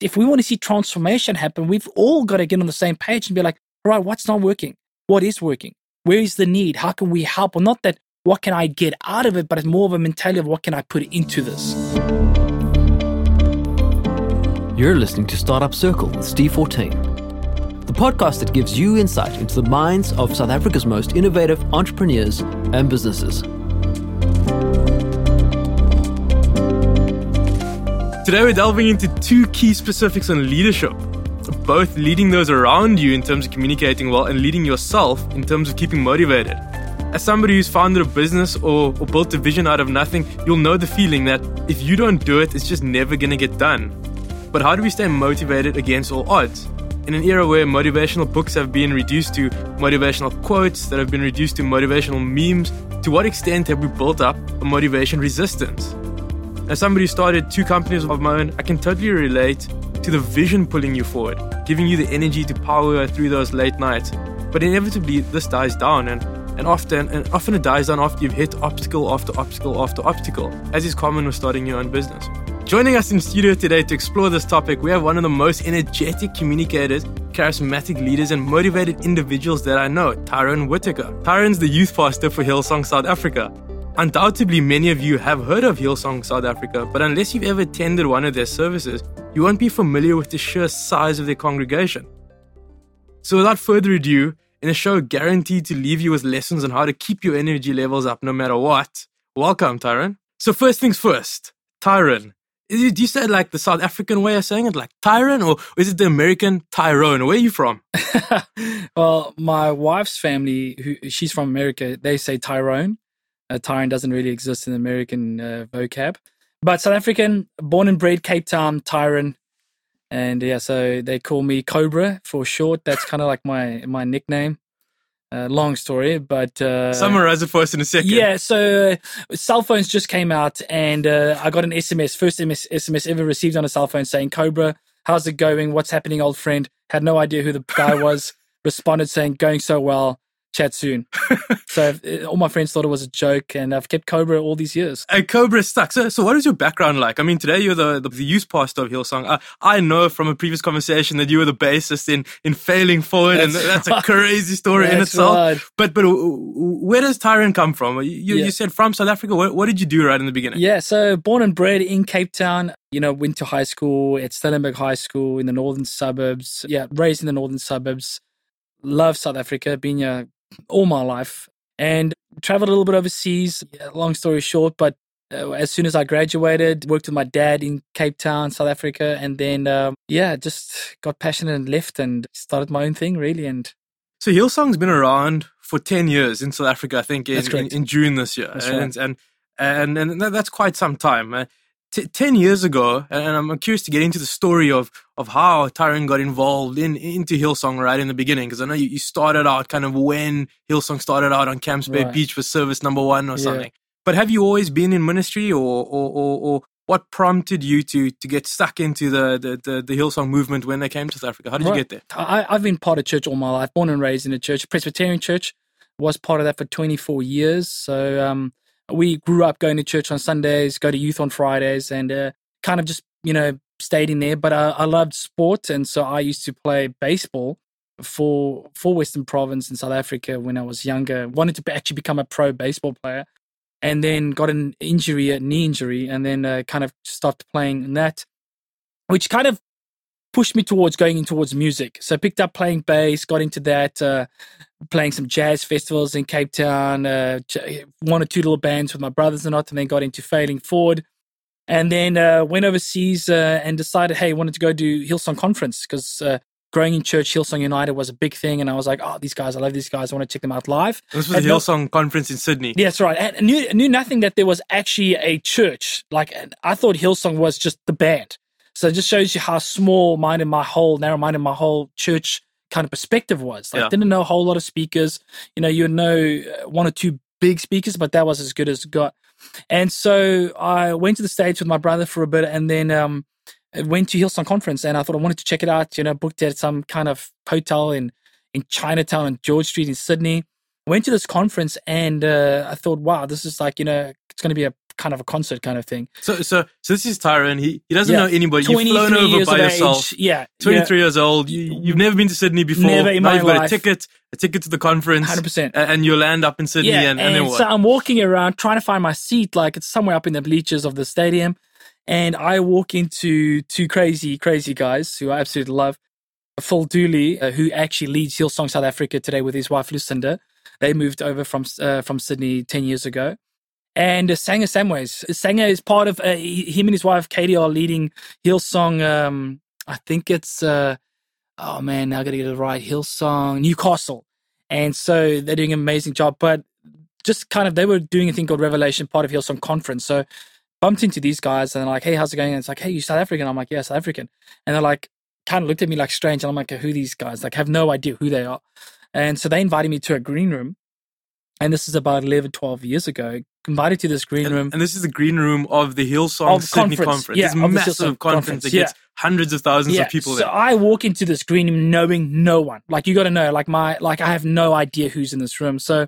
if we want to see transformation happen, we've all got to get on the same page and be like, all right, what's not working? What is working? Where is the need? How can we help? Or not that what can I get out of it, but it's more of a mentality of what can I put into this. You're listening to Startup Circle with Steve 14, the podcast that gives you insight into the minds of South Africa's most innovative entrepreneurs and businesses. Today, we're delving into two key specifics on leadership both leading those around you in terms of communicating well and leading yourself in terms of keeping motivated. As somebody who's founded a business or, or built a vision out of nothing, you'll know the feeling that if you don't do it, it's just never gonna get done. But how do we stay motivated against all odds? In an era where motivational books have been reduced to motivational quotes that have been reduced to motivational memes, to what extent have we built up a motivation resistance? As somebody who started two companies of my own, I can totally relate to the vision pulling you forward, giving you the energy to power through those late nights. But inevitably, this dies down, and, and often and often it dies down after you've hit obstacle after obstacle after obstacle, as is common with starting your own business. Joining us in studio today to explore this topic, we have one of the most energetic communicators, charismatic leaders, and motivated individuals that I know, Tyrone Whitaker. Tyrone's the youth pastor for Hillsong South Africa. Undoubtedly, many of you have heard of Hillsong South Africa, but unless you've ever attended one of their services, you won't be familiar with the sheer size of their congregation. So, without further ado, in a show guaranteed to leave you with lessons on how to keep your energy levels up no matter what, welcome, Tyrone. So, first things first, Tyrone. Is it, do you say it like the South African way of saying it, like Tyrone, or is it the American Tyrone? Where are you from? well, my wife's family, who she's from America, they say Tyrone. Uh, Tyrone doesn't really exist in American uh, vocab. But South African, born and bred Cape Town, Tyrone. And yeah, so they call me Cobra for short. That's kind of like my my nickname. Uh, long story, but uh, summarize it for us in a second. Yeah, so uh, cell phones just came out, and uh, I got an SMS, first SMS, SMS ever received on a cell phone saying, "Cobra, how's it going? What's happening, old friend?" Had no idea who the guy was. Responded saying, "Going so well chat soon. so uh, all my friends thought it was a joke, and I've kept Cobra all these years. And Cobra stuck. So, so what is your background like? I mean, today you're the, the, the youth pastor of Hillsong. I, I know from a previous conversation that you were the bassist in, in Failing Forward, that's and that's a crazy story in itself. Right. But but where does Tyrone come from? You, yeah. you said from South Africa. What, what did you do right in the beginning? Yeah, so born and bred in Cape Town. You know, went to high school at Stellenberg High School in the northern suburbs. Yeah, raised in the northern suburbs love South Africa, been here all my life and traveled a little bit overseas. Long story short, but uh, as soon as I graduated, worked with my dad in Cape Town, South Africa, and then um, yeah, just got passionate and left and started my own thing really. And so Hillsong's been around for ten years in South Africa, I think, in, in, in June this year, and, and, and and that's quite some time. T- 10 years ago, and I'm curious to get into the story of, of how Tyrone got involved in into Hillsong right in the beginning, because I know you, you, started out kind of when Hillsong started out on Camps Bay right. Beach for service number one or yeah. something. But have you always been in ministry or, or, or, or what prompted you to to get stuck into the the, the, the Hillsong movement when they came to South Africa? How did right. you get there? I, I've been part of church all my life, born and raised in a church, Presbyterian church. Was part of that for 24 years. So um, we grew up going to church on Sundays, go to youth on Fridays, and uh, kind of just you know stayed in there. But I, I loved sport, and so I used to play baseball for for Western Province in South Africa when I was younger. Wanted to actually become a pro baseball player, and then got an injury, a knee injury, and then uh, kind of stopped playing in that, which kind of pushed me towards going in towards music. So I picked up playing bass, got into that, uh, playing some jazz festivals in Cape Town, uh, one or two little bands with my brothers and not, and then got into Failing Forward. And then uh, went overseas uh, and decided, hey, I wanted to go do Hillsong Conference because uh, growing in church, Hillsong United was a big thing. And I was like, oh, these guys, I love these guys. I want to check them out live. This was the Hillsong not, Conference in Sydney. Yeah, that's right. And I knew, I knew nothing that there was actually a church. Like, I thought Hillsong was just the band. So it just shows you how small minded my whole, narrow minded my whole church kind of perspective was. Like, yeah. didn't know a whole lot of speakers. You know, you know uh, one or two big speakers, but that was as good as it got. And so I went to the States with my brother for a bit and then um, went to Hillsong Conference and I thought I wanted to check it out, you know, booked at some kind of hotel in, in Chinatown on George Street in Sydney. Went to this conference and uh, I thought, wow, this is like, you know, it's going to be a kind of a concert kind of thing. So, so, so this is Tyrone. He he doesn't Yeah. know anybody. You've 23 flown over by yourself. age. Yeah. 23 years old. You, you've never been to Sydney before. Never in now my you've got a ticket, a ticket to the conference, 100%. and you'll land up in Sydney. Yeah, and, and, then what? so I'm walking around trying to find my seat, like it's somewhere up in the bleachers of the stadium. And I walk into two crazy, crazy guys who I absolutely love. Phil Dooley, uh, who actually leads Hillsong South Africa today with his wife Lucinda. They moved over from uh, from Sydney 10 years ago. And Sanger Samways. Sanger is part of, uh, him and his wife Katie are leading Hillsong, um, I think it's, uh, oh man, I gotta get it right, Hillsong Newcastle. And so they're doing an amazing job. But just kind of they were doing a thing called Revelation, part of Hillsong Conference. So bumped into these guys and they're like, Hey, how's it going? And it's like, Hey, you South African? I'm like, Yeah, South African. And they're like, kind of looked at me like strange. And I'm like, Who are these guys? Like, have no idea who they are. And so they invited me to a green room. And this is about 11, 12 years ago. Invited to this green and, room. and this is the green room of the Hillsong Of Sydney conference. conference. Yeah, the massive conference conference, that yeah. gets hundreds of thousands yeah, of people so there. I walk into this green room knowing no one. Like you got to know, like my, like I have no idea who's in this room. So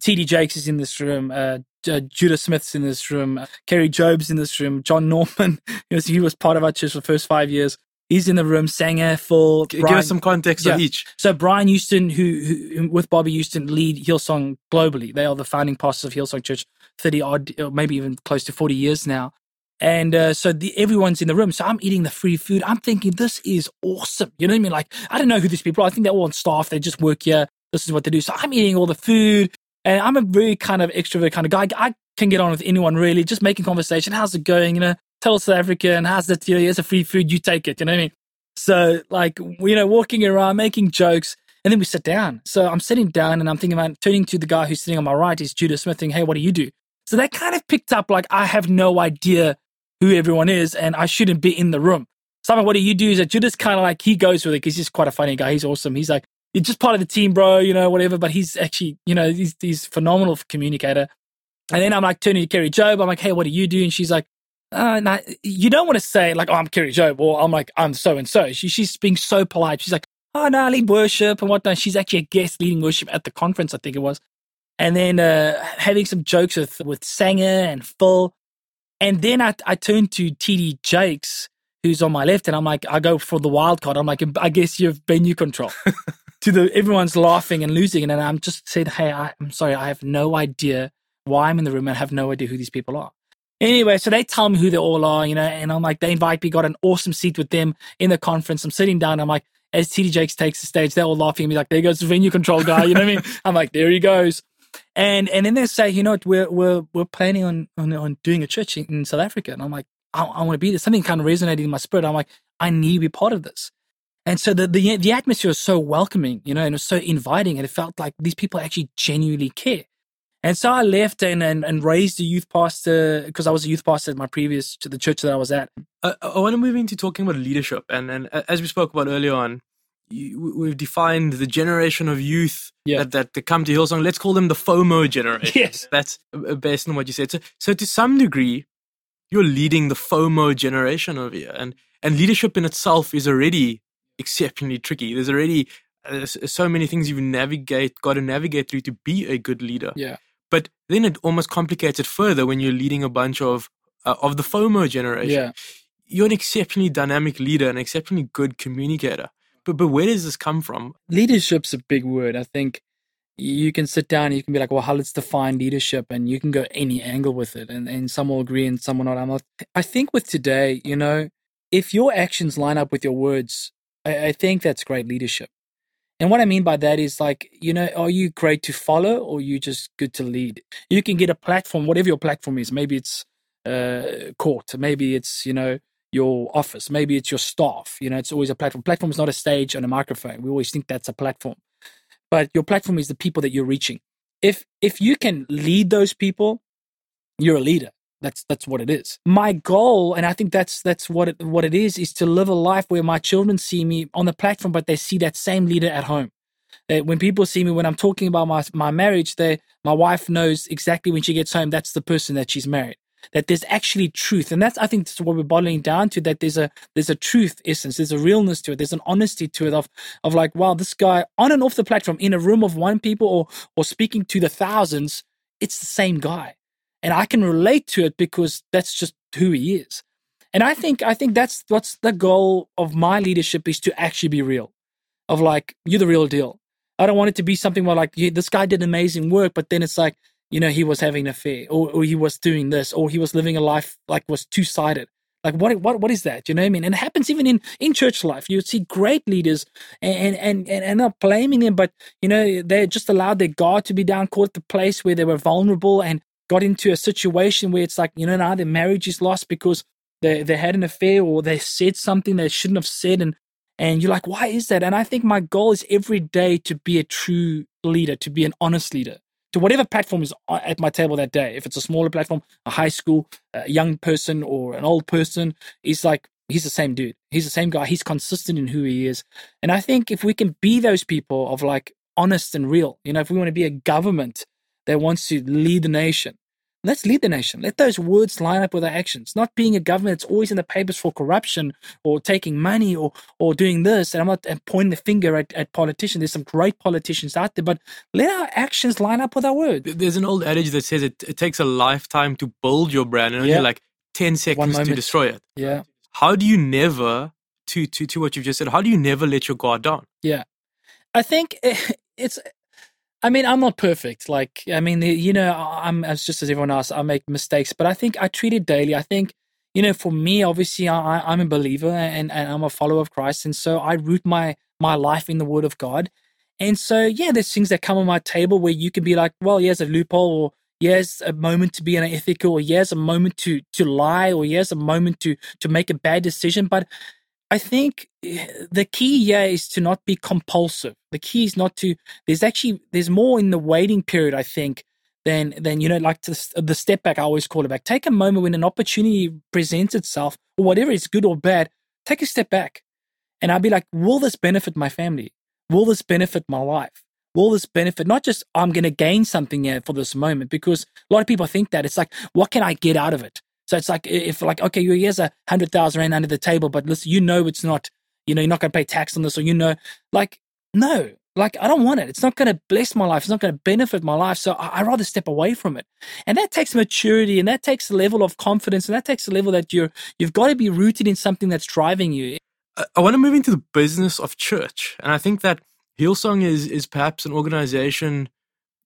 TD Jakes is in this room. Uh, J- Judah Smith's in this room. Uh, Kari Jobe's in this room. John Norman, he was, he was part of our church for the first five years. He's in the room. Sanger, Phil, G- Give us some context of Yeah. each. So Brian Houston, who, who with Bobbie Houston lead Hillsong globally. They are the founding pastors of Hillsong Church, thirty odd, or maybe even close to forty years now. And uh, so the, everyone's in the room. So I'm eating the free food. I'm thinking this is awesome. You know what I mean? Like I don't know who these people are. I think they're all on staff. They just work here. This is what they do. So I'm eating all the food, and I'm a very kind of extrovert kind of guy. I can get on with anyone really. Just making conversation. How's it going? You know, tell us South Africa and how's that? You know, here's a free food. You take it. You know what I mean? So like you know, walking around, making jokes, and then we sit down. So I'm sitting down and I'm thinking about turning to the guy who's sitting on my right is Judah Smith, thinking, "Hey, what do you do?" So they kind of picked up like I have no idea who everyone is, and I shouldn't be in the room. Like, what do you do? Is that Judah's kind of like he goes with it because he's quite a funny guy. He's awesome. He's like, you're just part of the team, bro. You know, whatever. But he's actually, you know, he's he's phenomenal communicator. And then I'm like turning to Kari Jobe. I'm like, hey, what do you do? And she's like, uh, nah, you don't want to say like, oh, I'm Kari Jobe, or I'm like, I'm so and so. She's being so polite. She's like, oh, no, I lead worship and whatnot. She's actually a guest leading worship at the conference, I think it was. And then uh, having some jokes with with Sanger and Phil. And then I, I turned to TD Jakes, who's on my left, and I'm like, I go for the wild card. I'm like, I guess you've venue control. to the everyone's laughing and losing, and then I'm just saying, hey, I, I'm sorry, I have no idea why I'm in the room and I have no idea who these people are. Anyway, so they tell me who they all are, you know, and I'm like, they invite me, got an awesome seat with them in the conference. I'm sitting down, I'm like, as TD Jakes takes the stage, they're all laughing at me, like, there goes the venue control guy, you know what I mean? I'm like, there he goes. And and then they say, you know what, we're we're we're planning on on, on doing a church in, in South Africa. And I'm like, I, I want to be there. Something kind of resonated in my spirit. I'm like, I need to be part of this. And so the, the the atmosphere was so welcoming, you know, and it was so inviting, and it felt like these people actually genuinely care. And so I left and and, and raised a youth pastor because I was a youth pastor at my previous to the church that I was at. Uh, I want to move into talking about leadership, and and as we spoke about earlier on, you, we- we've defined the generation of youth Yeah. that, that that come to Hillsong. Let's call them the FOMO generation. Yes. that's based on what you said. So, so to some degree, you're leading the FOMO generation over here, and and leadership in itself is already exceptionally tricky. There's already uh, so many things you navigate, got to navigate through to be a good leader. Yeah. But then it almost complicates it further when you're leading a bunch of uh, of the FOMO generation Yeah. you're an exceptionally dynamic leader, an exceptionally good communicator. But but where does this come from? leadership's a big word. I think you can sit down and you can be like, well, how let's define leadership, and you can go any angle with it, and, and some will agree and some will not. I'm not. I think with today, you know, if your actions line up with your words, I, I think that's great leadership. And what I mean by that is like, you know, are you great to follow or you just good to lead? You can get a platform, whatever your platform is. Maybe it's uh, court, maybe it's, you know, your office, maybe it's your staff. You know, it's always a platform. Platform is not a stage and a microphone. We always think that's a platform. But your platform is the people that you're reaching. If if you can lead those people, you're a leader. That's that's what it is. My goal, and I think that's that's what it what it is, is to live a life where my children see me on the platform, but they see that same leader at home. That when people see me when I'm talking about my my marriage, they my wife knows exactly when she gets home that's the person that she's married. That there's actually truth, and that's I think that's what we're bottling down to. That there's a there's a truth essence, there's a realness to it, there's an honesty to it of of like, wow, this guy on and off the platform in a room of one people or or speaking to the thousands, it's the same guy. And I can relate to it because that's just who he is. And I think I think that's what's the goal of my leadership is to actually be real, of like you're the real deal. I don't want it to be something where like yeah, this guy did amazing work, but then it's like you know he was having an affair, or, or he was doing this, or he was living a life like was two sided. Like what what what is that? You know what I mean? And it happens even in in church life. You see great leaders and and and, and not blaming them, but you know they just allowed their guard to be down, caught the place where they were vulnerable and got into a situation where it's like you know now their marriage is lost because they they had an affair or they said something they shouldn't have said and and you're like why is that? And i think my goal is every day to be a true leader to be an honest leader. To whatever platform is at my table that day if it's a smaller platform a high school a young person or an old person it's like he's the same dude. He's the same guy. He's consistent in who he is. And i think if we can be those people of like honest and real you know if we want to be a government that wants to lead the nation Let's lead the nation. Let those words line up with our actions. Not being a government that's always in the papers for corruption or taking money or or doing this. And I'm not uh, pointing the finger at, at politicians. There's some great politicians out there, but let our actions line up with our words. There's an old adage that says it, it takes a lifetime to build your brand and only yeah. like 10 seconds to destroy it. Yeah. How do you never, to, to, to what you've just said, how do you never let your guard down? Yeah. I think it's I mean, I'm not perfect. Like, I mean, you know, I'm as just as everyone else. I make mistakes, but I think I treat it daily. I think, you know, for me, obviously, I, I'm a believer and, and I'm a follower of Christ, and so I root my my life in the Word of God. And so, yeah, there's things that come on my table where you can be like, well, here's a loophole, or here's a moment to be unethical, or here's a moment to to lie, or here's a moment to to make a bad decision. But I think eh, the key here is to not be compulsive. The key is not to. There's actually there's more in the waiting period. I think than than you know like to, the step back. I always call it back. Take a moment when an opportunity presents itself, or whatever it's good or bad. Take a step back, and I'll be like, will this benefit my family? Will this benefit my life? Will this benefit not just I'm going to gain something here for this moment? Because a lot of people think that it's like, what can I get out of it? So it's like if like okay, you here's a hundred thousand rand under the table, but listen, you know it's not, you know, you're not going to pay tax on this, or you know, like no, like I don't want it. It's not going to bless my life. It's not going to benefit my life. So I, I rather step away from it, and that takes maturity, and that takes a level of confidence, and that takes a level that you're you've got to be rooted in something that's driving you. I, I want to move into the business of church, and I think that Hillsong is is perhaps an organization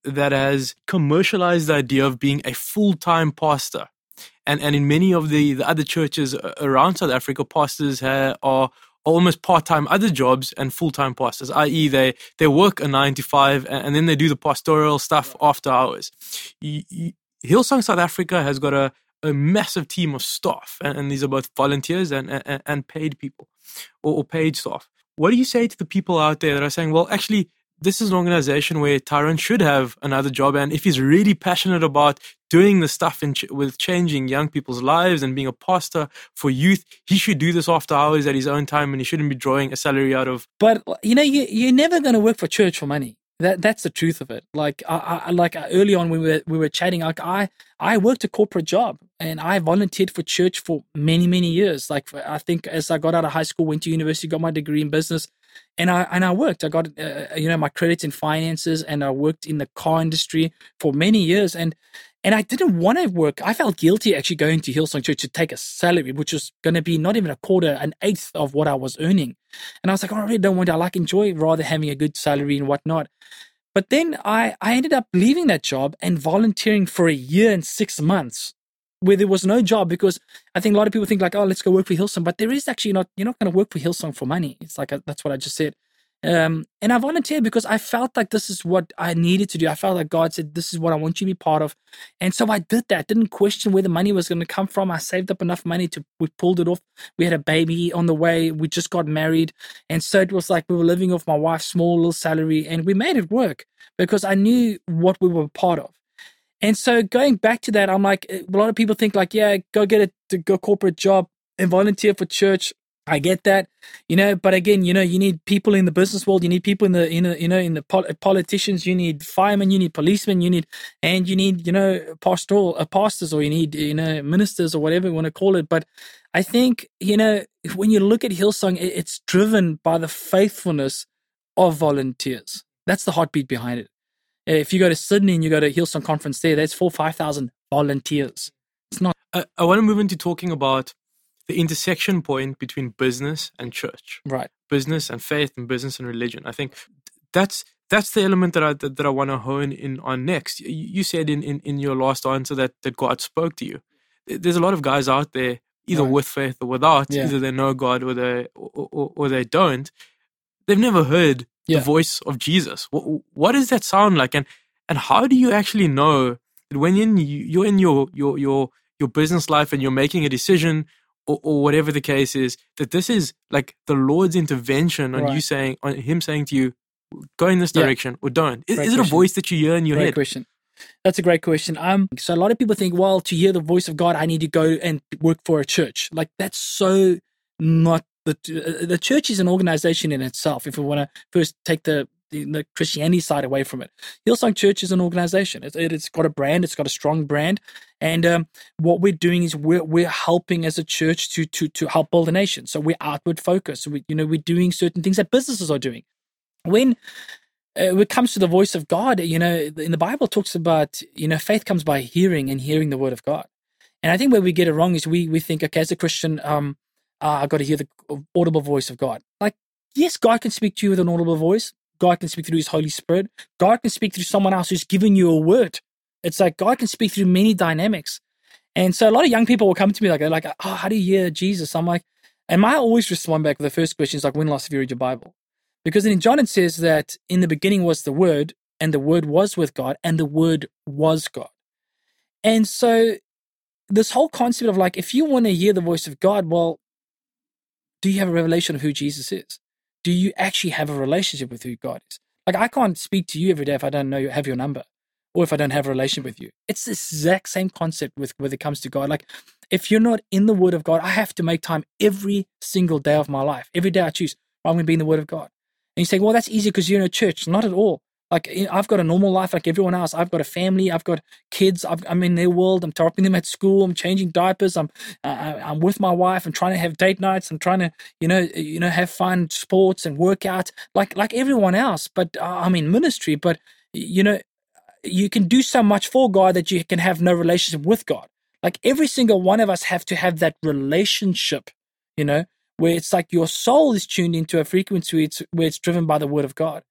that has commercialized the idea of being a full time pastor and and in many of the, the other churches around South Africa, pastors have, are almost part-time other jobs and full-time pastors, i.e., they they work a nine to five and, and then they do the pastoral stuff after hours. Hillsong South Africa has got a, a massive team of staff, and, and these are both volunteers and and, and paid people or, or paid staff. What do you say to the people out there that are saying, well, actually, this is an organization where Tyrone should have another job. And if he's really passionate about doing the stuff ch- with changing young people's lives and being a pastor for youth, he should do this after hours at his own time and he shouldn't be drawing a salary out of. But, you know, you, you're never going to work for church for money. That that's the truth of it. Like I, I like uh, early on we were we were chatting. Like I I worked a corporate job and I volunteered for church for many many years. Like I think as I got out of high school, went to university, got my degree in business, and I and I worked. I got uh, you know my credits in finances, and I worked in the car industry for many years. And and I didn't want to work. I felt guilty actually going to Hillsong Church to take a salary, which was going to be not even a quarter, an eighth of what I was earning. And I was like, oh, I really don't want to. I like enjoy rather having a good salary and whatnot. But then I, I ended up leaving that job and volunteering for a year and six months where there was no job because I think a lot of people think like, oh, let's go work for Hillsong, but there is actually not. You're not going to work for Hillsong for money. It's like a, uh, that's what I just said. Um, and I volunteered because I felt like this is what I needed to do. I felt like God said, "This is what I want you to be part of," and so I did that. Didn't question where the money was going to come from. I saved up enough money to. We pulled it off. We had a baby on the way. We just got married, and so it was like we were living off my wife's small little salary, and we made it work because I knew what we were part of. And so going back to that, I'm like, a lot of people think like, yeah, go get a, go corporate job and volunteer for church. I get that, you know, but again, you know, you need people in the business world, you need people in the, in you know, in the politicians, you need firemen, you need policemen, you need, and you need, you know, pastoral uh, pastors, or you need, you know, ministers, or whatever you want to call it. But I think, you know, when you look at Hillsong, it's driven by the faithfulness of volunteers. That's the heartbeat behind it. If you go to Sydney and you go to Hillsong conference there, that's four, 5,000 volunteers. It's not I, I want to move into talking about the intersection point between business and church, right. business and faith, and business and religion. I think that's that's the element that I that, that I want to hone in on next. You, you said in, in in your last answer that that God spoke to you. There's a lot of guys out there, either Right. with faith or without. Yeah. Either they know God or they or, or, or they don't. They've never heard Yeah. the voice of Jesus. What, what does that sound like? And and how do you actually know that when in you- you're in your your your your business life and you're making a decision or, or whatever the case is, that this is like the Lord's intervention on you saying on Him saying to you, go in this Yeah. direction or don't. Is, is it a voice that you hear in your Great head? question. That's a great question. Um, so a lot of people think, well, to hear the voice of God, I need to go and work for a church. Like that's so not the uh, the church is an organization in itself. If we want to first take the, the Christianity side away from it, Hillsong Church is an organization. It, it's got a brand. It's got a strong brand, and um, what we're doing is we're we're helping as a church to to to help build a nation. So we're outward focused. We you know we're doing certain things that businesses are doing. When uh, when it comes to the voice of God, you know, in the Bible talks about, you know, faith comes by hearing and hearing the word of God. And I think where we get it wrong is we we think, okay, as a Christian, um, uh, I got to hear the audible voice of God. Like, yes, God can speak to you with an audible voice. God can speak through His Holy Spirit. God can speak through someone else who's given you a word. It's like God can speak through many dynamics. And so a lot of young people will come to me like, they're like, oh, how do you hear Jesus? I'm like, and I always respond back with the first question is like, when last have you read your Bible? Because in John it says that in the beginning was the Word, and the Word was with God, and the Word was God. And so this whole concept of like, if you want to hear the voice of God, well, do you have a revelation of who Jesus is? Do you actually have a relationship with who God is? Like, I can't speak to you every day if I don't know you, have your number, or if I don't have a relationship with you. It's the exact same concept with when it comes to God. Like, if you're not in the Word of God, I have to make time every single day of my life. Every day I choose, I'm going to be in the Word of God. And you say, well, that's easy because you're in a church. Not at all. Like I've got a normal life like everyone else. I've got a family. I've got kids. I've, I'm in their world. I'm dropping them at school. I'm changing diapers. I'm uh, I'm with my wife. I'm trying to have date nights. I'm trying to you know you know have fun sports and work out like like everyone else. But uh, I'm in ministry. But you know you can do so much for God that you can have no relationship with God. Like every single one of us have to have that relationship. You know where it's like your soul is tuned into a frequency where it's, where it's driven by the word of God.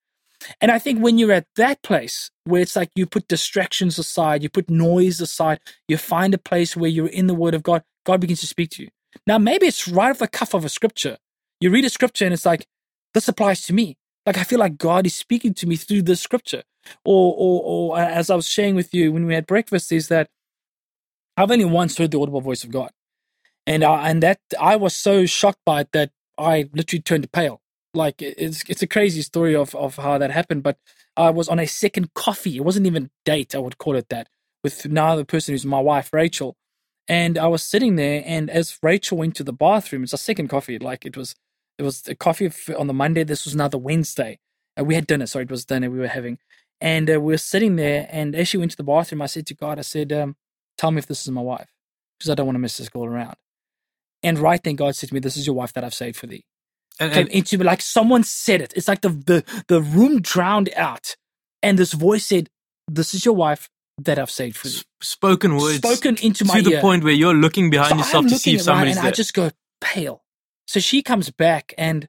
And I think when you're at that place where it's like you put distractions aside, you put noise aside, you find a place where you're in the word of God, God begins to speak to you. Now, maybe it's right off the cuff of a scripture. You read a scripture and it's like, this applies to me. Like I feel like God is speaking to me through this scripture. Or, or, or as I was sharing with you when we had breakfast, is that I've only once heard the audible voice of God and I, and that I was so shocked by it that I literally turned pale. Like it's it's a crazy story of of how that happened. But I was on a second coffee. It wasn't even date. I would call it that with now the person who's my wife, Rachel. And I was sitting there, and as Rachel went to the bathroom, it's a second coffee. Like it was, it was a coffee on the Monday. This was another Wednesday, and we had dinner. Sorry, it was dinner we were having, and uh, we were sitting there. And as she went to the bathroom, I said to God, I said, um, "Tell me if this is my wife, because I don't want to miss this girl around." And right then, God said to me, "This is your wife that I've saved for thee." And, Came and into me like someone said it. It's like the the the room drowned out, and this voice said, "This is your wife that I've saved for you. spoken words Spoken into my to the ear. point where you're looking behind So yourself I'm to see if somebody's and there. I just go pale. So she comes back and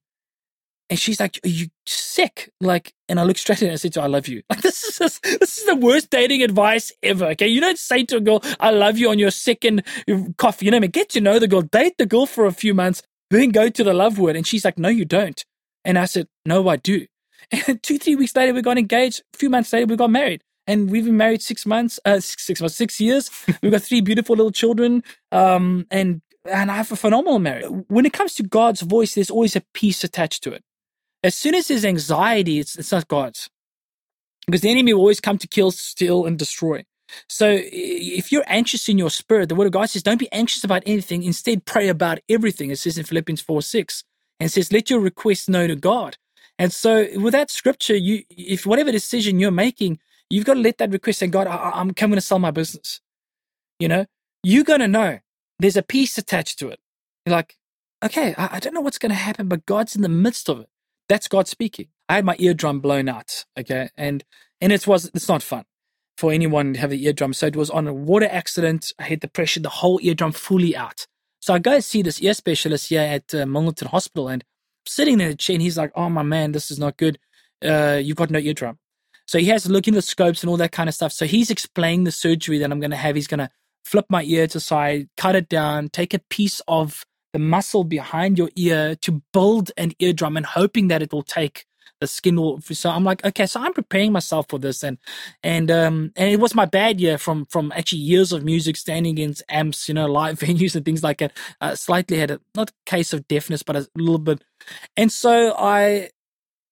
and she's like, "Are you sick?" Like, and I look straight at her and I said, to her, "I love you." Like, this is just, this is the worst dating advice ever. Okay, you don't say to a girl, "I love you" on your second uh, coffee. You know, what I mean, get to know the girl, date the girl for a few months, then go to the love word. And she's like, "No, you don't." And I said, "No, I do." And two, three weeks later, we got engaged. A few months later, we got married. And we've been married six months, uh, six, six months, six years. We've got three beautiful little children. Um, and and I have a phenomenal marriage. When it comes to God's voice, there's always a peace attached to it. As soon as there's anxiety, it's it's not God's, because the enemy will always come to kill, steal, and destroy. So if you're anxious in your spirit, the word of God says, "Don't be anxious about anything. Instead, pray about everything." It says in Philippians four six, and says, "Let your requests known to God." And so with that scripture, you if whatever decision you're making, you've got to let that request say, "God, I, I'm coming to sell my business." You know, you're gonna know there's a peace attached to it. You're like, okay, I, I don't know what's going to happen, but God's in the midst of it. That's God speaking. I had my eardrum blown out, okay, and and it was it's not fun. For anyone to have an eardrum. So it was on a water accident. I had the pressure, the whole eardrum fully out. So I go see this ear specialist here at uh, Milnerton Hospital and sitting in a chair and he's like, oh my man, this is not good. Uh, you've got no eardrum. So he has to look in the scopes and all that kind of stuff. So he's explaining the surgery that I'm going to have. He's going to flip my ear to side, cut it down, take a piece of the muscle behind your ear to build an eardrum and hoping that it will take the skin will so i'm like okay so i'm preparing myself for this and and um and it was my bad year from from actually years of music standing against amps you know live venues and things like that uh, slightly had a not a case of deafness but a little bit and so i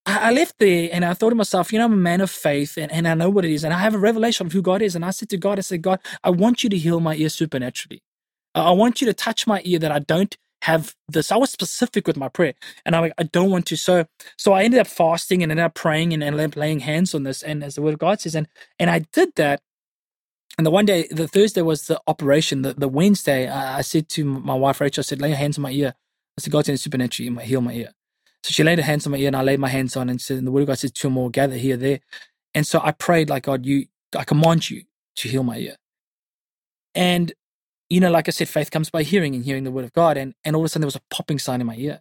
I left there and I thought to myself, you know, I'm a man of faith and, and I know what it is. And I have a revelation of who God is. And I said to God, I said, God, I want you to heal my ear supernaturally. I want you to touch my ear that I don't have this. I was specific with my prayer, and I'm like, I don't want to. So, so I ended up fasting and ended up praying and, and laying hands on this. And as the word of God says, and and I did that. And the one day, the Thursday was the operation. The, the Wednesday, I, I said to my wife Rachel, I said, lay your hands on my ear. I said, God's going to supernaturally heal my ear. So she laid her hands on my ear, and I laid my hands on, and said, and the word of God says, two more gather here, there. And so I prayed, like God, you, I command you to heal my ear. And you know, like I said, faith comes by hearing and hearing the word of God. And, and all of a sudden there was a popping sound in my ear.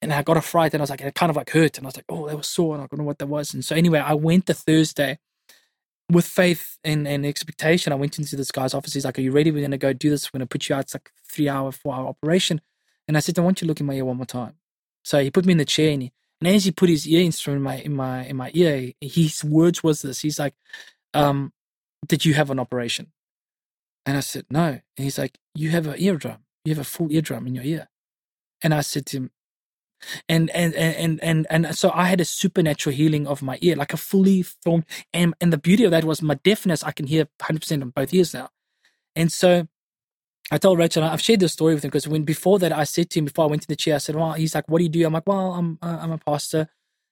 And I got a fright and I was like, it kind of like hurt. And I was like, oh, that was sore. And I don't know what that was. And so anyway, I went the Thursday with faith and, and expectation. I went into this guy's office. He's like, are you ready? We're going to go do this. We're going to put you out. It's like three hour, four hour operation. And I said, I want you to look in my ear one more time. So he put me in the chair and, he, and as he put his ear instrument in my, in my, in my ear, his words was this. He's like, um, did you have an operation? And I said, no. And he's like, you have an eardrum. You have a full eardrum in your ear. And I said to him, and and and and and so I had a supernatural healing of my ear, like a fully formed. And and the beauty of that was my deafness. I can hear 100 percent on both ears now. And so I told Rachel, I've shared this story with him because when before that I said to him before I went to the chair, I said, "Well," he's like, "What do you do?" I'm like, "Well, I'm uh, I'm a pastor."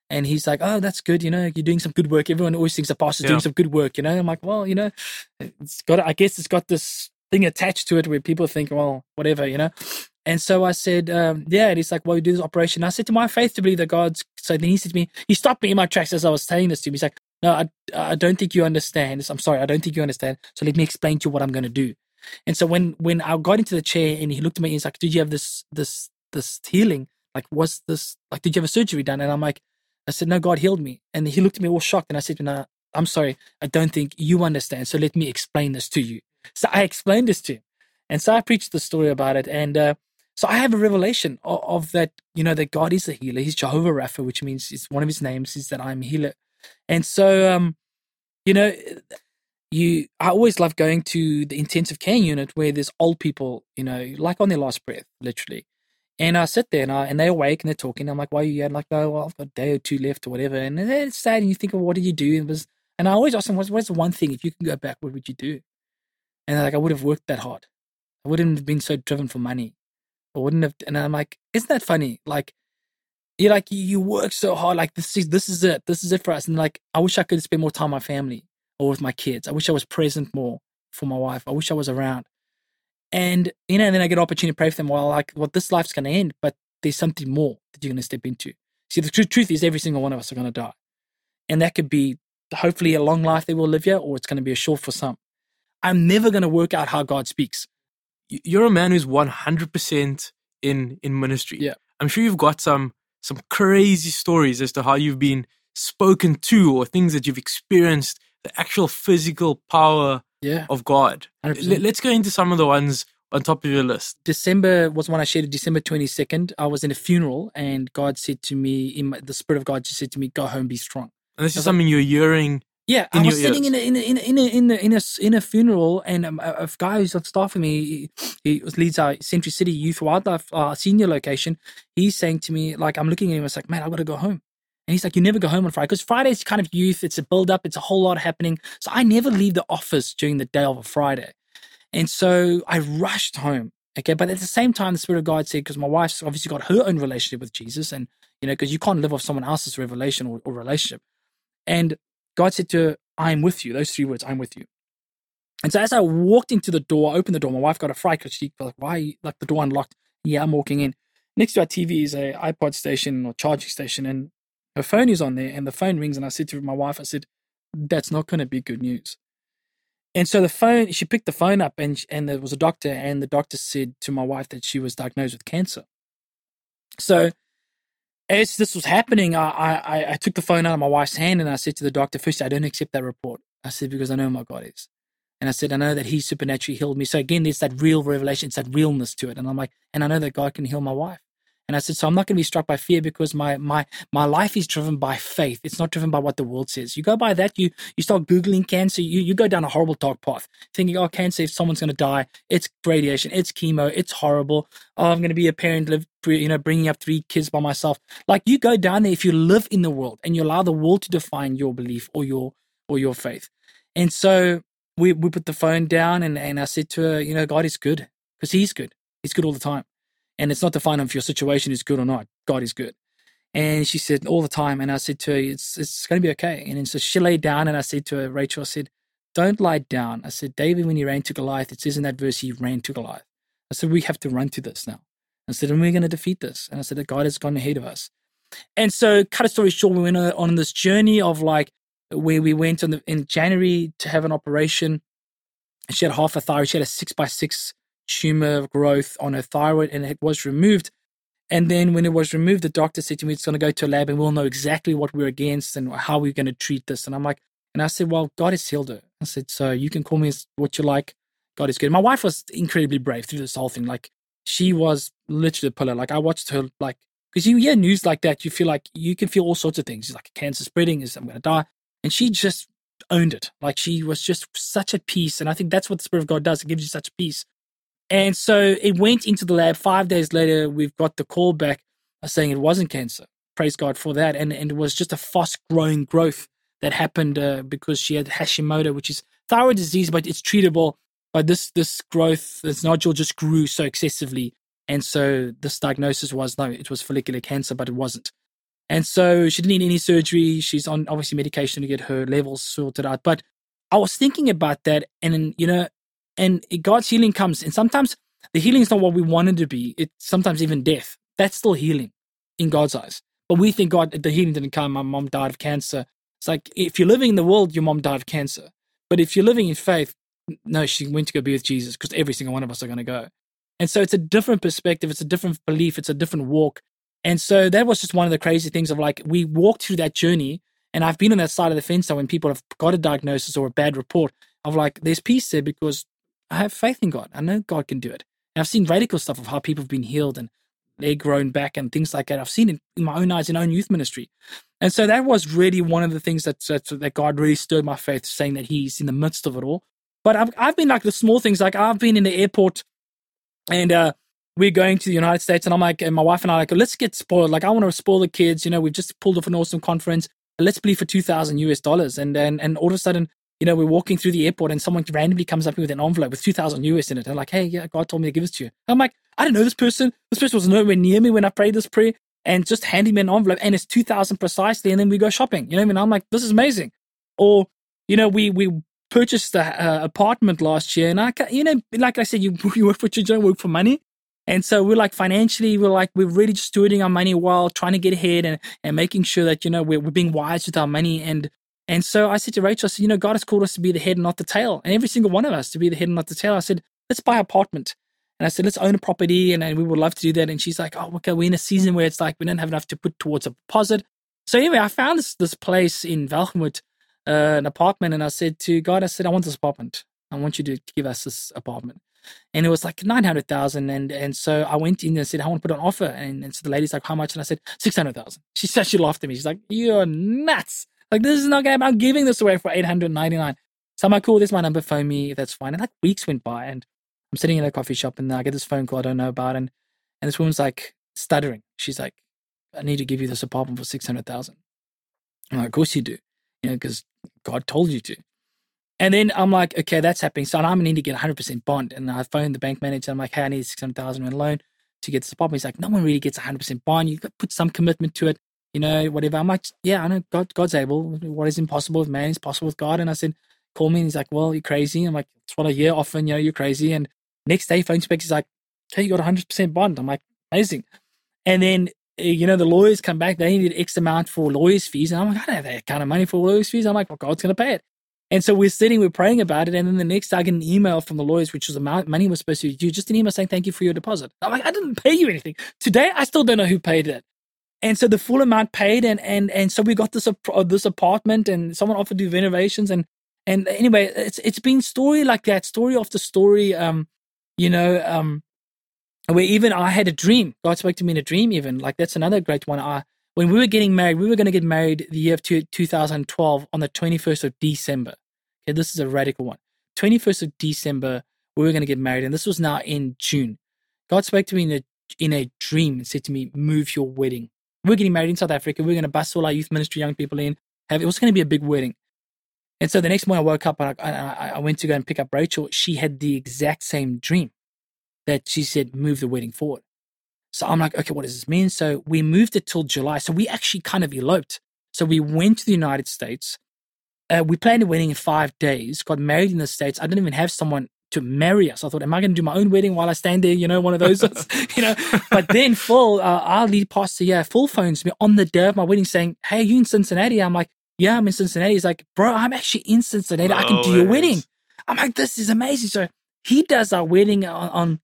And he's like, "Oh, that's good. You know, you're doing some good work. Everyone always thinks a pastor's yeah. doing some good work. You know." I'm like, "Well, you know, it's got. I guess it's got this thing attached to it where people think, well, whatever, you know." And so I said, um, "Yeah." And he's like, "Well, we do this operation." And I said to my faith to believe that God's. So then he said to me, he stopped me in my tracks as I was saying this to him. He's like, "No, I, I don't think you understand. I'm sorry, I don't think you understand. So let me explain to you what I'm going to do." And so when when I got into the chair and he looked at me, he's like, "Did you have this this this healing? Like, was this like? Did you have a surgery done?" And I'm like, I said, No, God healed me. And he looked at me all shocked. And I said, No, I'm sorry. I don't think you understand. So let me explain this to you. So I explained this to him. And so I preached the story about it. And uh, so I have a revelation of, of, that, you know, that God is a healer. He's Jehovah Rapha, which means it's one of his names is that I'm a healer. And so, um, you know, you, I always love going to the intensive care unit where there's old people, you know, like on their last breath, literally. And I sit there and I and they awake and they're talking. I'm like, why are you here? like, no, well, I've got a day or two left or whatever. And it's sad. And you think, well, what did you do? And, was, and I always ask them, what's, what's the one thing, if you can go back, what would you do? And like, I would have worked that hard. I wouldn't have been so driven for money. I wouldn't have. And I'm like, isn't that funny? Like, you're like, you work so hard. Like, this is, this is it. This is it for us. And like, I wish I could spend more time with my family or with my kids. I wish I was present more for my wife. I wish I was around. And, you know, and then I get an opportunity to pray for them. Well, like, well, this life's going to end, but there's something more that you're going to step into. See, the truth, truth is every single one of us are going to die. And that could be hopefully a long life they will live here, or it's going to be a short for some. I'm never going to work out how God speaks. You're a man who's 100% in, in ministry. Yeah. I'm sure you've got some, some crazy stories as to how you've been spoken to or things that you've experienced, the actual physical power yeah. of God. Let's go into some of the ones on top of your list. December was one I shared. December twenty second. I was in a funeral, and God said to me, in my, the Spirit of God just said to me, "Go home, be strong." And this is something like, you're hearing. Yeah, I was sitting in a, in a, in a, in a, in a, in a, in a funeral, and um, a, a, guy who's on staff with me, he, he leads our Century City Youth Wildlife uh, senior location. He's saying to me, like, I'm looking at him, it's like, man, I got to go home. And he's like, you never go home on Friday because Friday's kind of youth. It's a build up. It's a whole lot happening. So I never leave the office during the day of a Friday. And so I rushed home. Okay. But at the same time, the Spirit of God said, because my wife's obviously got her own relationship with Jesus and, you know, because you can't live off someone else's revelation or, or relationship. And God said to her, I'm with you. Those three words, I'm with you. And so as I walked into the door, opened the door, my wife got a fright because she was like, why, like the door unlocked. Yeah, I'm walking in. Next to our TV is a iPod station or charging station. And her phone is on there and the phone rings and I said to my wife, I said, that's not going to be good news. And so the phone, she picked the phone up and, and there was a doctor, and the doctor said to my wife that she was diagnosed with cancer. So as this was happening, I, I, I took the phone out of my wife's hand and I said to the doctor, first, I don't accept that report. I said, because I know my God is. And I said, I know that he supernaturally healed me. So again, there's that real revelation, it's that realness to it. And I'm like, and I know that God can heal my wife. And I said, so I'm not going to be struck by fear because my my my life is driven by faith. It's not driven by what the world says. You go by that, you you start googling cancer, you you go down a horrible dark path, thinking, oh, cancer, if someone's going to die, it's radiation, it's chemo, it's horrible. Oh, I'm going to be a parent, live, you know, bringing up three kids by myself. Like you go down there if you live in the world and you allow the world to define your belief or your or your faith. And so we we put the phone down and and I said to her, you know, God is good because He's good. He's good all the time. And it's not defined if your situation is good or not. God is good. And she said, all the time. And I said to her, it's, it's going to be okay. And then so she laid down and I said to her, Rachel, I said, don't lie down. I said, David, when he ran to Goliath, it says in that verse, he ran to Goliath. I said, we have to run to this now. I said, and we're going to defeat this. And I said, that God has gone ahead of us. And so, cut a story short, we went on this journey of like where we went the, in January to have an operation. She had half a thyroid. She had a six by six tumor growth on her thyroid and it was removed. And then when it was removed, the doctor said to me, it's going to go to a lab and we'll know exactly what we're against and how we're going to treat this. And I'm like, and I said, well, God has healed her. I said, so you can call me what you like. God is good. My wife was incredibly brave through this whole thing. Like she was literally a pillar. Like I watched her, like, because you hear news like that, you feel like you can feel all sorts of things. Like cancer spreading, is I'm going to die. And she just owned it. Like she was just such a peace. And I think that's what the Spirit of God does. It gives you such peace and so it went into the lab. Five days later, we've got the call back saying it wasn't cancer. Praise God for that. And, and it was just a fast growing growth that happened uh, because she had Hashimoto, which is thyroid disease, but it's treatable. But this this growth, this nodule just grew so excessively. And so this diagnosis was no, it was follicular cancer, but it wasn't. And so she didn't need any surgery. She's on obviously medication to get her levels sorted out. But I was thinking about that, and you know, and God's healing comes, and sometimes the healing is not what we wanted to be. It's sometimes even death. That's still healing in God's eyes. But we think God, the healing didn't come. My mom died of cancer. It's like if you're living in the world, your mom died of cancer. But if you're living in faith, no, she went to go be with Jesus because every single one of us are going to go. And so it's a different perspective. It's a different belief. It's a different walk. And so that was just one of the crazy things of like, we walked through that journey. And I've been on that side of the fence So when people have got a diagnosis or a bad report of like, there's peace there because I have faith in God. I know God can do it. And I've seen radical stuff of how people have been healed and they're grown back and things like that. I've seen it in my own eyes in own youth ministry. And so that was really one of the things that, that, that God really stirred my faith, saying that He's in the midst of it all. But I've, I've been like the small things, like I've been in the airport and uh, we're going to the United States, and I'm like, and my wife and I are like, let's get spoiled. Like, I want to spoil the kids. You know, we've just pulled off an awesome conference. Let's believe for 2,000 US dollars. And then, and all of a sudden, you know, we're walking through the airport and someone randomly comes up with an envelope with 2000 US in it. They're like, hey, yeah, God told me to give this to you. I'm like, I don't know this person. This person was nowhere near me when I prayed this prayer and just handing me an envelope and it's 2000 precisely. And then we go shopping. You know what I mean? I'm like, this is amazing. Or, you know, we, we purchased an apartment last year and I, you know, like I said, you, you work for you don't work for money. And so we're like financially, we're like, we're really just stewarding our money while trying to get ahead and, and making sure that, you know, we're, we're being wise with our money. And and so I said to Rachel, I said, you know, God has called us to be the head and not the tail. And every single one of us to be the head and not the tail. I said, let's buy an apartment. And I said, let's own a property and, and we would love to do that. And she's like, oh, okay, we're in a season where it's like we don't have enough to put towards a deposit. So anyway, I found this this place in Velgenwood, uh, an apartment, and I said to God, I said, I want this apartment. I want you to give us this apartment. And it was like 900,000. And, and so I went in and said, I want to put an offer. And, and so the lady's like, how much? And I said, 600,000. She said, she laughed at me. She's like, you're nuts. Like, this is not game. I'm giving this away for 899. So I'm like, cool, this is my number, phone me, that's fine. And like weeks went by and I'm sitting in a coffee shop and uh, I get this phone call I don't know about. And, and this woman's like stuttering. She's like, I need to give you this apartment for 600,000. I'm like, of course you do. You know, because God told you to. And then I'm like, okay, that's happening. So I'm going to need to get 100% bond. And I phoned the bank manager. I'm like, hey, I need 600,000 in loan to get this apartment. He's like, no one really gets 100% bond. You've got to put some commitment to it you know, whatever. I'm like, yeah, I know God, God's able. What is impossible with man is possible with God. And I said, call me. And he's like, well, you're crazy. I'm like, it's what I hear often, you know, you're crazy. And next day, phone speaks, he's like, hey, you got 100% bond. I'm like, amazing. And then, eh, you know, the lawyers come back, they needed X amount for lawyers' fees. And I'm like, I don't have that kind of money for lawyers' fees. I'm like, well, God's going to pay it. And so we're sitting, we're praying about it. And then the next day I get an email from the lawyers, which was amount money was supposed to due, just an email saying, thank you for your deposit. I'm like, I didn't pay you anything. Today, I still don't know who paid it. And so the full amount paid. And, and, and so we got this, uh, this apartment and someone offered to do renovations. And, and anyway, it's, it's been story like that, story after story. Um, you know, um, where even I had a dream. God spoke to me in a dream, even like that's another great one. I, when we were getting married, we were going to get married the year of two, 2012 on the 21st of December. Okay, this is a radical one. 21st of December, we were going to get married, and this was now in June. God spoke to me in a in a dream and said to me, "Move your wedding. We're getting married in South Africa. We're going to bust all our youth ministry young people in. Have it was going to be a big wedding." And so the next morning, I woke up and I, I, I went to go and pick up Rachel. She had the exact same dream that she said, "Move the wedding forward." So I'm like, okay, what does this mean? So we moved it till July. So we actually kind of eloped. So we went to the United States. Uh, we planned a wedding in five days, got married in the States. I didn't even have someone to marry us. I thought, am I going to do my own wedding while I stand there? You know, one of those, you know. But then Phil, uh, our lead pastor, yeah, Phil phones me on the day of my wedding saying, hey, you in Cincinnati? I'm like, yeah, I'm in Cincinnati. He's like, bro, I'm actually in Cincinnati. I can do your wedding. I'm like, this is amazing. So he does our wedding on, on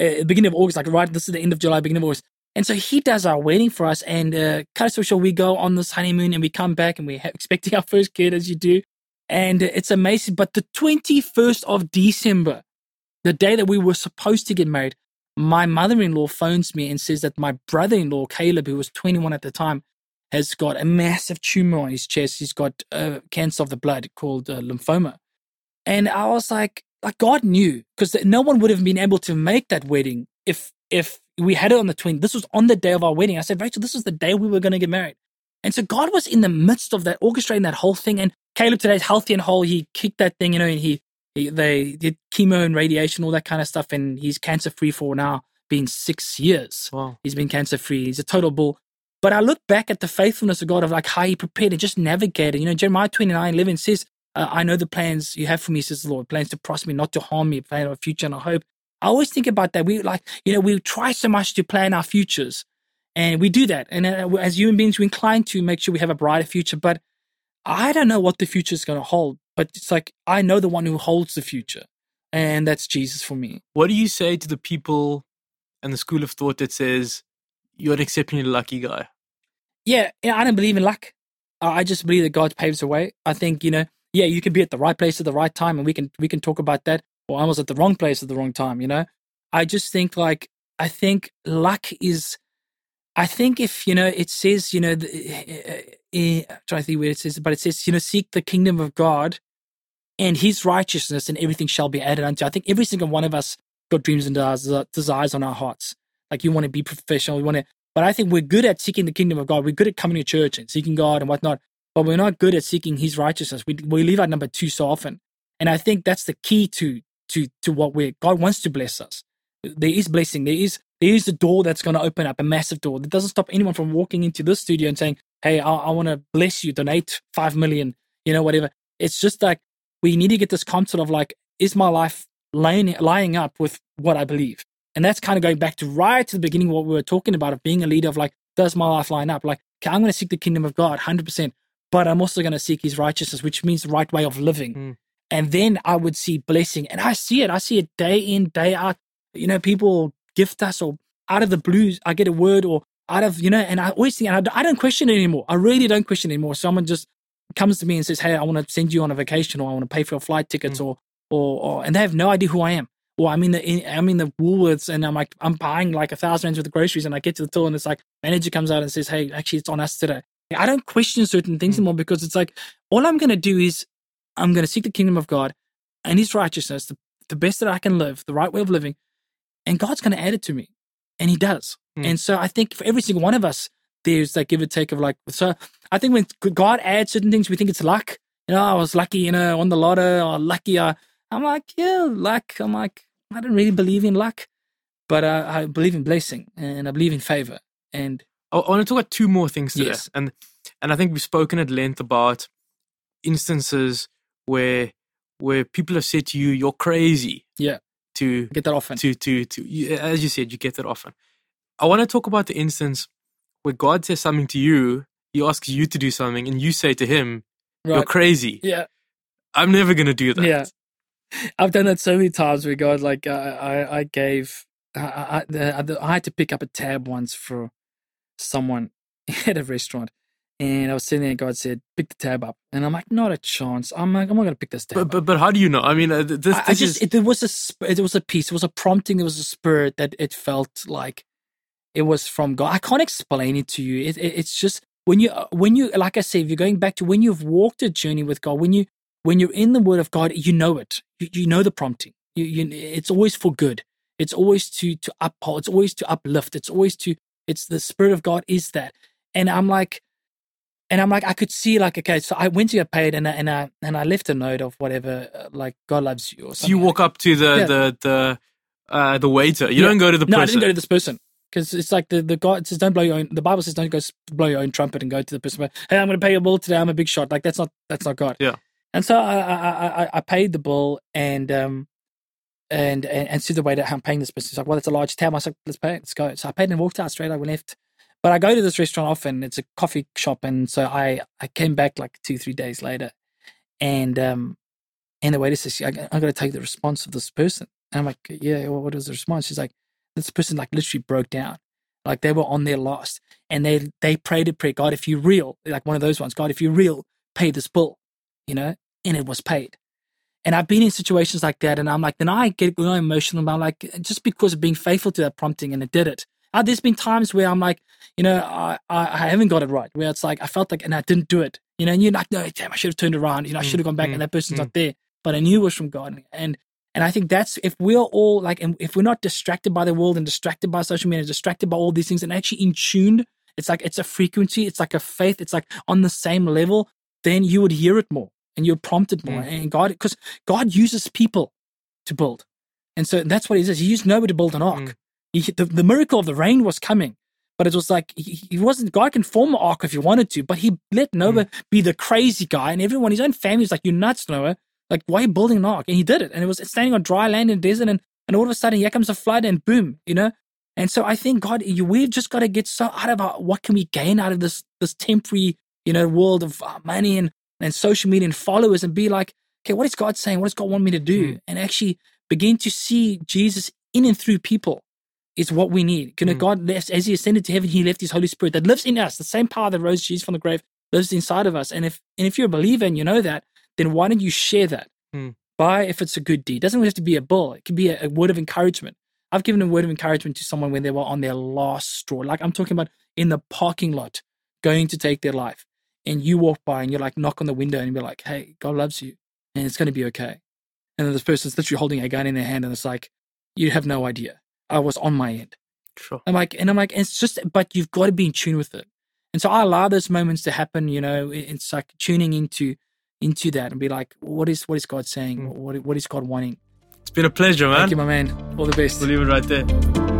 uh, beginning of August, like right, this is the end of July, beginning of August. And so he does our wedding for us. And uh, cut so short, we go on this honeymoon and we come back and we're expecting our first kid, as you do. And it's amazing. But the 21st of December, the day that we were supposed to get married, my mother in law phones me and says that my brother in law, Caleb, who was 21 at the time, has got a massive tumor on his chest. He's got uh, cancer of the blood called uh, lymphoma. And I was like, like God knew because no one would have been able to make that wedding if if we had it on the twin. This was on the day of our wedding. I said, Rachel, this is the day we were going to get married. And so God was in the midst of that, orchestrating that whole thing. And Caleb today is healthy and whole. He kicked that thing, you know, and he, he they did chemo and radiation, all that kind of stuff, and he's cancer free for now, being six years. Wow. He's been cancer free. He's a total bull. But I look back at the faithfulness of God of like how he prepared and just navigated. You know, Jeremiah 29 11 says, uh, I know the plans you have for me, says the Lord, plans to prosper me, not to harm me, plan a future and a hope. I always think about that. We like, you know, we try so much to plan our futures and we do that. And uh, as human beings, we incline to make sure we have a brighter future. But I don't know what the future is going to hold. But it's like, I know the one who holds the future. And that's Jesus for me. What do you say to the people and the school of thought that says you're an exceptionally lucky guy? Yeah, I don't believe in luck. I just believe that God paves the way. I think, you know, yeah, you can be at the right place at the right time, and we can we can talk about that. Or I was at the wrong place at the wrong time. You know, I just think like I think luck is. I think if you know, it says you know, uh, uh, trying to think where it says, but it says you know, seek the kingdom of God and His righteousness, and everything shall be added unto. I think every single one of us got dreams and desires on our hearts. Like you want to be professional, you want to. But I think we're good at seeking the kingdom of God. We're good at coming to church and seeking God and whatnot but we're not good at seeking his righteousness. We, we leave out number two so often. And I think that's the key to, to, to what we God wants to bless us. There is blessing. There is, there is the door that's going to open up, a massive door that doesn't stop anyone from walking into this studio and saying, Hey, I, I want to bless you, donate five million, you know, whatever. It's just like, we need to get this concept of like, is my life lying, lying up with what I believe? And that's kind of going back to right to the beginning, what we were talking about of being a leader of like, does my life line up? Like, okay, I'm going to seek the kingdom of God 100% but I'm also going to seek his righteousness, which means the right way of living. Mm. And then I would see blessing. And I see it. I see it day in, day out. You know, people gift us or out of the blues, I get a word or out of, you know, and I always think, and I, I don't question it anymore. I really don't question it anymore. Someone just comes to me and says, Hey, I want to send you on a vacation or I want to pay for your flight tickets mm. or, or, or, and they have no idea who I am. Or I'm in the I'm in the Woolworths and I'm like I'm buying like a thousand rands worth of groceries and I get to the till and it's like manager comes out and says, Hey, actually it's on us today. I don't question certain things mm. anymore because it's like all I'm going to do is I'm going to seek the kingdom of God and His righteousness, the, the best that I can live, the right way of living, and God's going to add it to me, and He does. Mm. And so I think for every single one of us, there's that give or take of like. So I think when God adds certain things, we think it's luck. You know, I was lucky, you know, on the lotto or lucky. Uh, I'm like, yeah, luck. I'm like, I don't really believe in luck, but uh, I believe in blessing and I believe in favor. And I, I want to talk about two more things today, yes. and and I think we've spoken at length about instances where where people have said to you, "You're crazy." Yeah. To get that often. To to to as you said, you get that often. I want to talk about the instance where God says something to you, He asks you to do something, and you say to Him, right. "You're crazy." Yeah. I'm never gonna do that. Yeah. I've done that so many times where God, like, I, I, I gave, I, I, I, I had to pick up a tab once for someone at a restaurant. And I was sitting there and God said, pick the tab up. And I'm like, not a chance. I'm like, I'm not going to pick this tab But, up. but but how do you know? I mean, uh, th- this, I, I just, is it, there was a, sp- it was a piece, it was a prompting, it was a spirit that it felt like it was from God. I can't explain it to you. It, it, it's just when you, when you, like I said, if you're going back to when you've walked a journey with God, when you, when you're in the Word of God, you know it. You, you know the prompting. You, you, it's always for good. It's always to to uphold. It's always to uplift. It's always to. It's the Spirit of God is that. And I'm like, and I'm like, I could see like, okay, so I went to get paid, and I, and I and I left a note of whatever, uh, like God loves you or something. so you walk up to the Yeah. the the uh, the waiter. You Yeah. don't go to the no, I didn't go to this person because it's like the the God says don't blow your own. The Bible says don't go blow your own trumpet and go to the person. But, hey, I'm going to pay your bill today. I'm a big shot. Like that's not that's not God. Yeah. And so I I I, I paid the bill and um and and, and said the waiter I'm paying this person. He's like, well, it's a large tab. I was like, let's pay it. Let's go. So I paid and walked out straight. I went left. But I go to this restaurant often. It's a coffee shop, and so I I came back like two three days later, and um and the waiter says, I, got to take the response of this person. And I'm like, yeah, well, what was the response? She's like, this person like literally broke down. Like they were on their last. And they they prayed a prayer, God, if you're real, like one of those ones, God, if you're real, pay this bill, you know? And it was paid. And I've been in situations like that, and I'm like, then I get really emotional about like just because of being faithful to that prompting, and it did it. Uh, there's been times where I'm like, you know, I, I I haven't got it right, where it's like I felt like, and I didn't do it, you know, and you're like, no, damn, I should have turned around, you know, I Mm, should have gone back, mm, and that person's mm. not there, but I knew it was from God, and and I think that's if we're all like, and if we're not distracted by the world and distracted by social media, distracted by all these things, and actually in tune, it's like it's a frequency, it's like a faith, it's like on the same level, then you would hear it more and you're prompted more. And God, because God uses people to build, and so that's what He says. He used Noah to build an ark. Mm. He, the, the miracle of the rain was coming. But it was like he, he wasn't. God can form an ark if he wanted to, but he let Noah be the crazy guy, and everyone, his own family, was like, "You're nuts, Noah! Like, why are you building an ark?" And he did it, and it was standing on dry land in the desert, and and all of a sudden, here comes a flood, and boom, you know. And so I think God, you, we've just got to get so out of our, what can we gain out of this this temporary, you know, world of uh, money and and social media and followers, and be like, okay, what is God saying? What does God want me to do? Mm. And actually begin to see Jesus in and through people is what we need. You know, Mm. God left as He ascended to heaven, He left His Holy Spirit that lives in us. The same power that rose Jesus from the grave lives inside of us. And if and if you're a believer and you know that, then why don't you share that? Mm. By if it's a good deed, doesn't have to be a bill. It could be a, a word of encouragement. I've given a word of encouragement to someone when they were on their last straw. Like I'm talking about in the parking lot, going to take their life, and you walk by and you're like knock on the window and you're like, "Hey, God loves you, and it's going to be okay." And then this person's literally holding a gun in their hand, and it's like, "You have no idea. I was on my end." Sure. I'm like, and I'm like, it's just, but you've got to be in tune with it. And so I allow those moments to happen. You know, it's like tuning into into that and be like, what is what is God saying? Mm. What what is God wanting? It's been a pleasure, man. Thank you, my man. All the best. We'll leave it right there.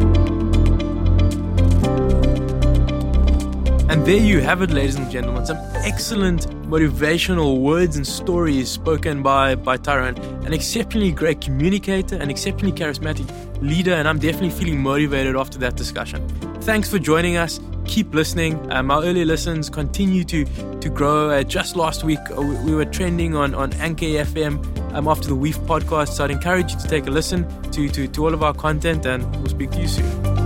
And there you have it, ladies and gentlemen. Some excellent motivational words and stories spoken by, by Tyrone. An exceptionally great communicator, an exceptionally charismatic leader, and I'm definitely feeling motivated after that discussion. Thanks for joining us. Keep listening. Um, our early listens continue to, to grow. Uh, just last week, uh, we, we were trending on, on Anchor FM um, after the Weave podcast. So I'd encourage you to take a listen to, to, to all of our content, and we'll speak to you soon.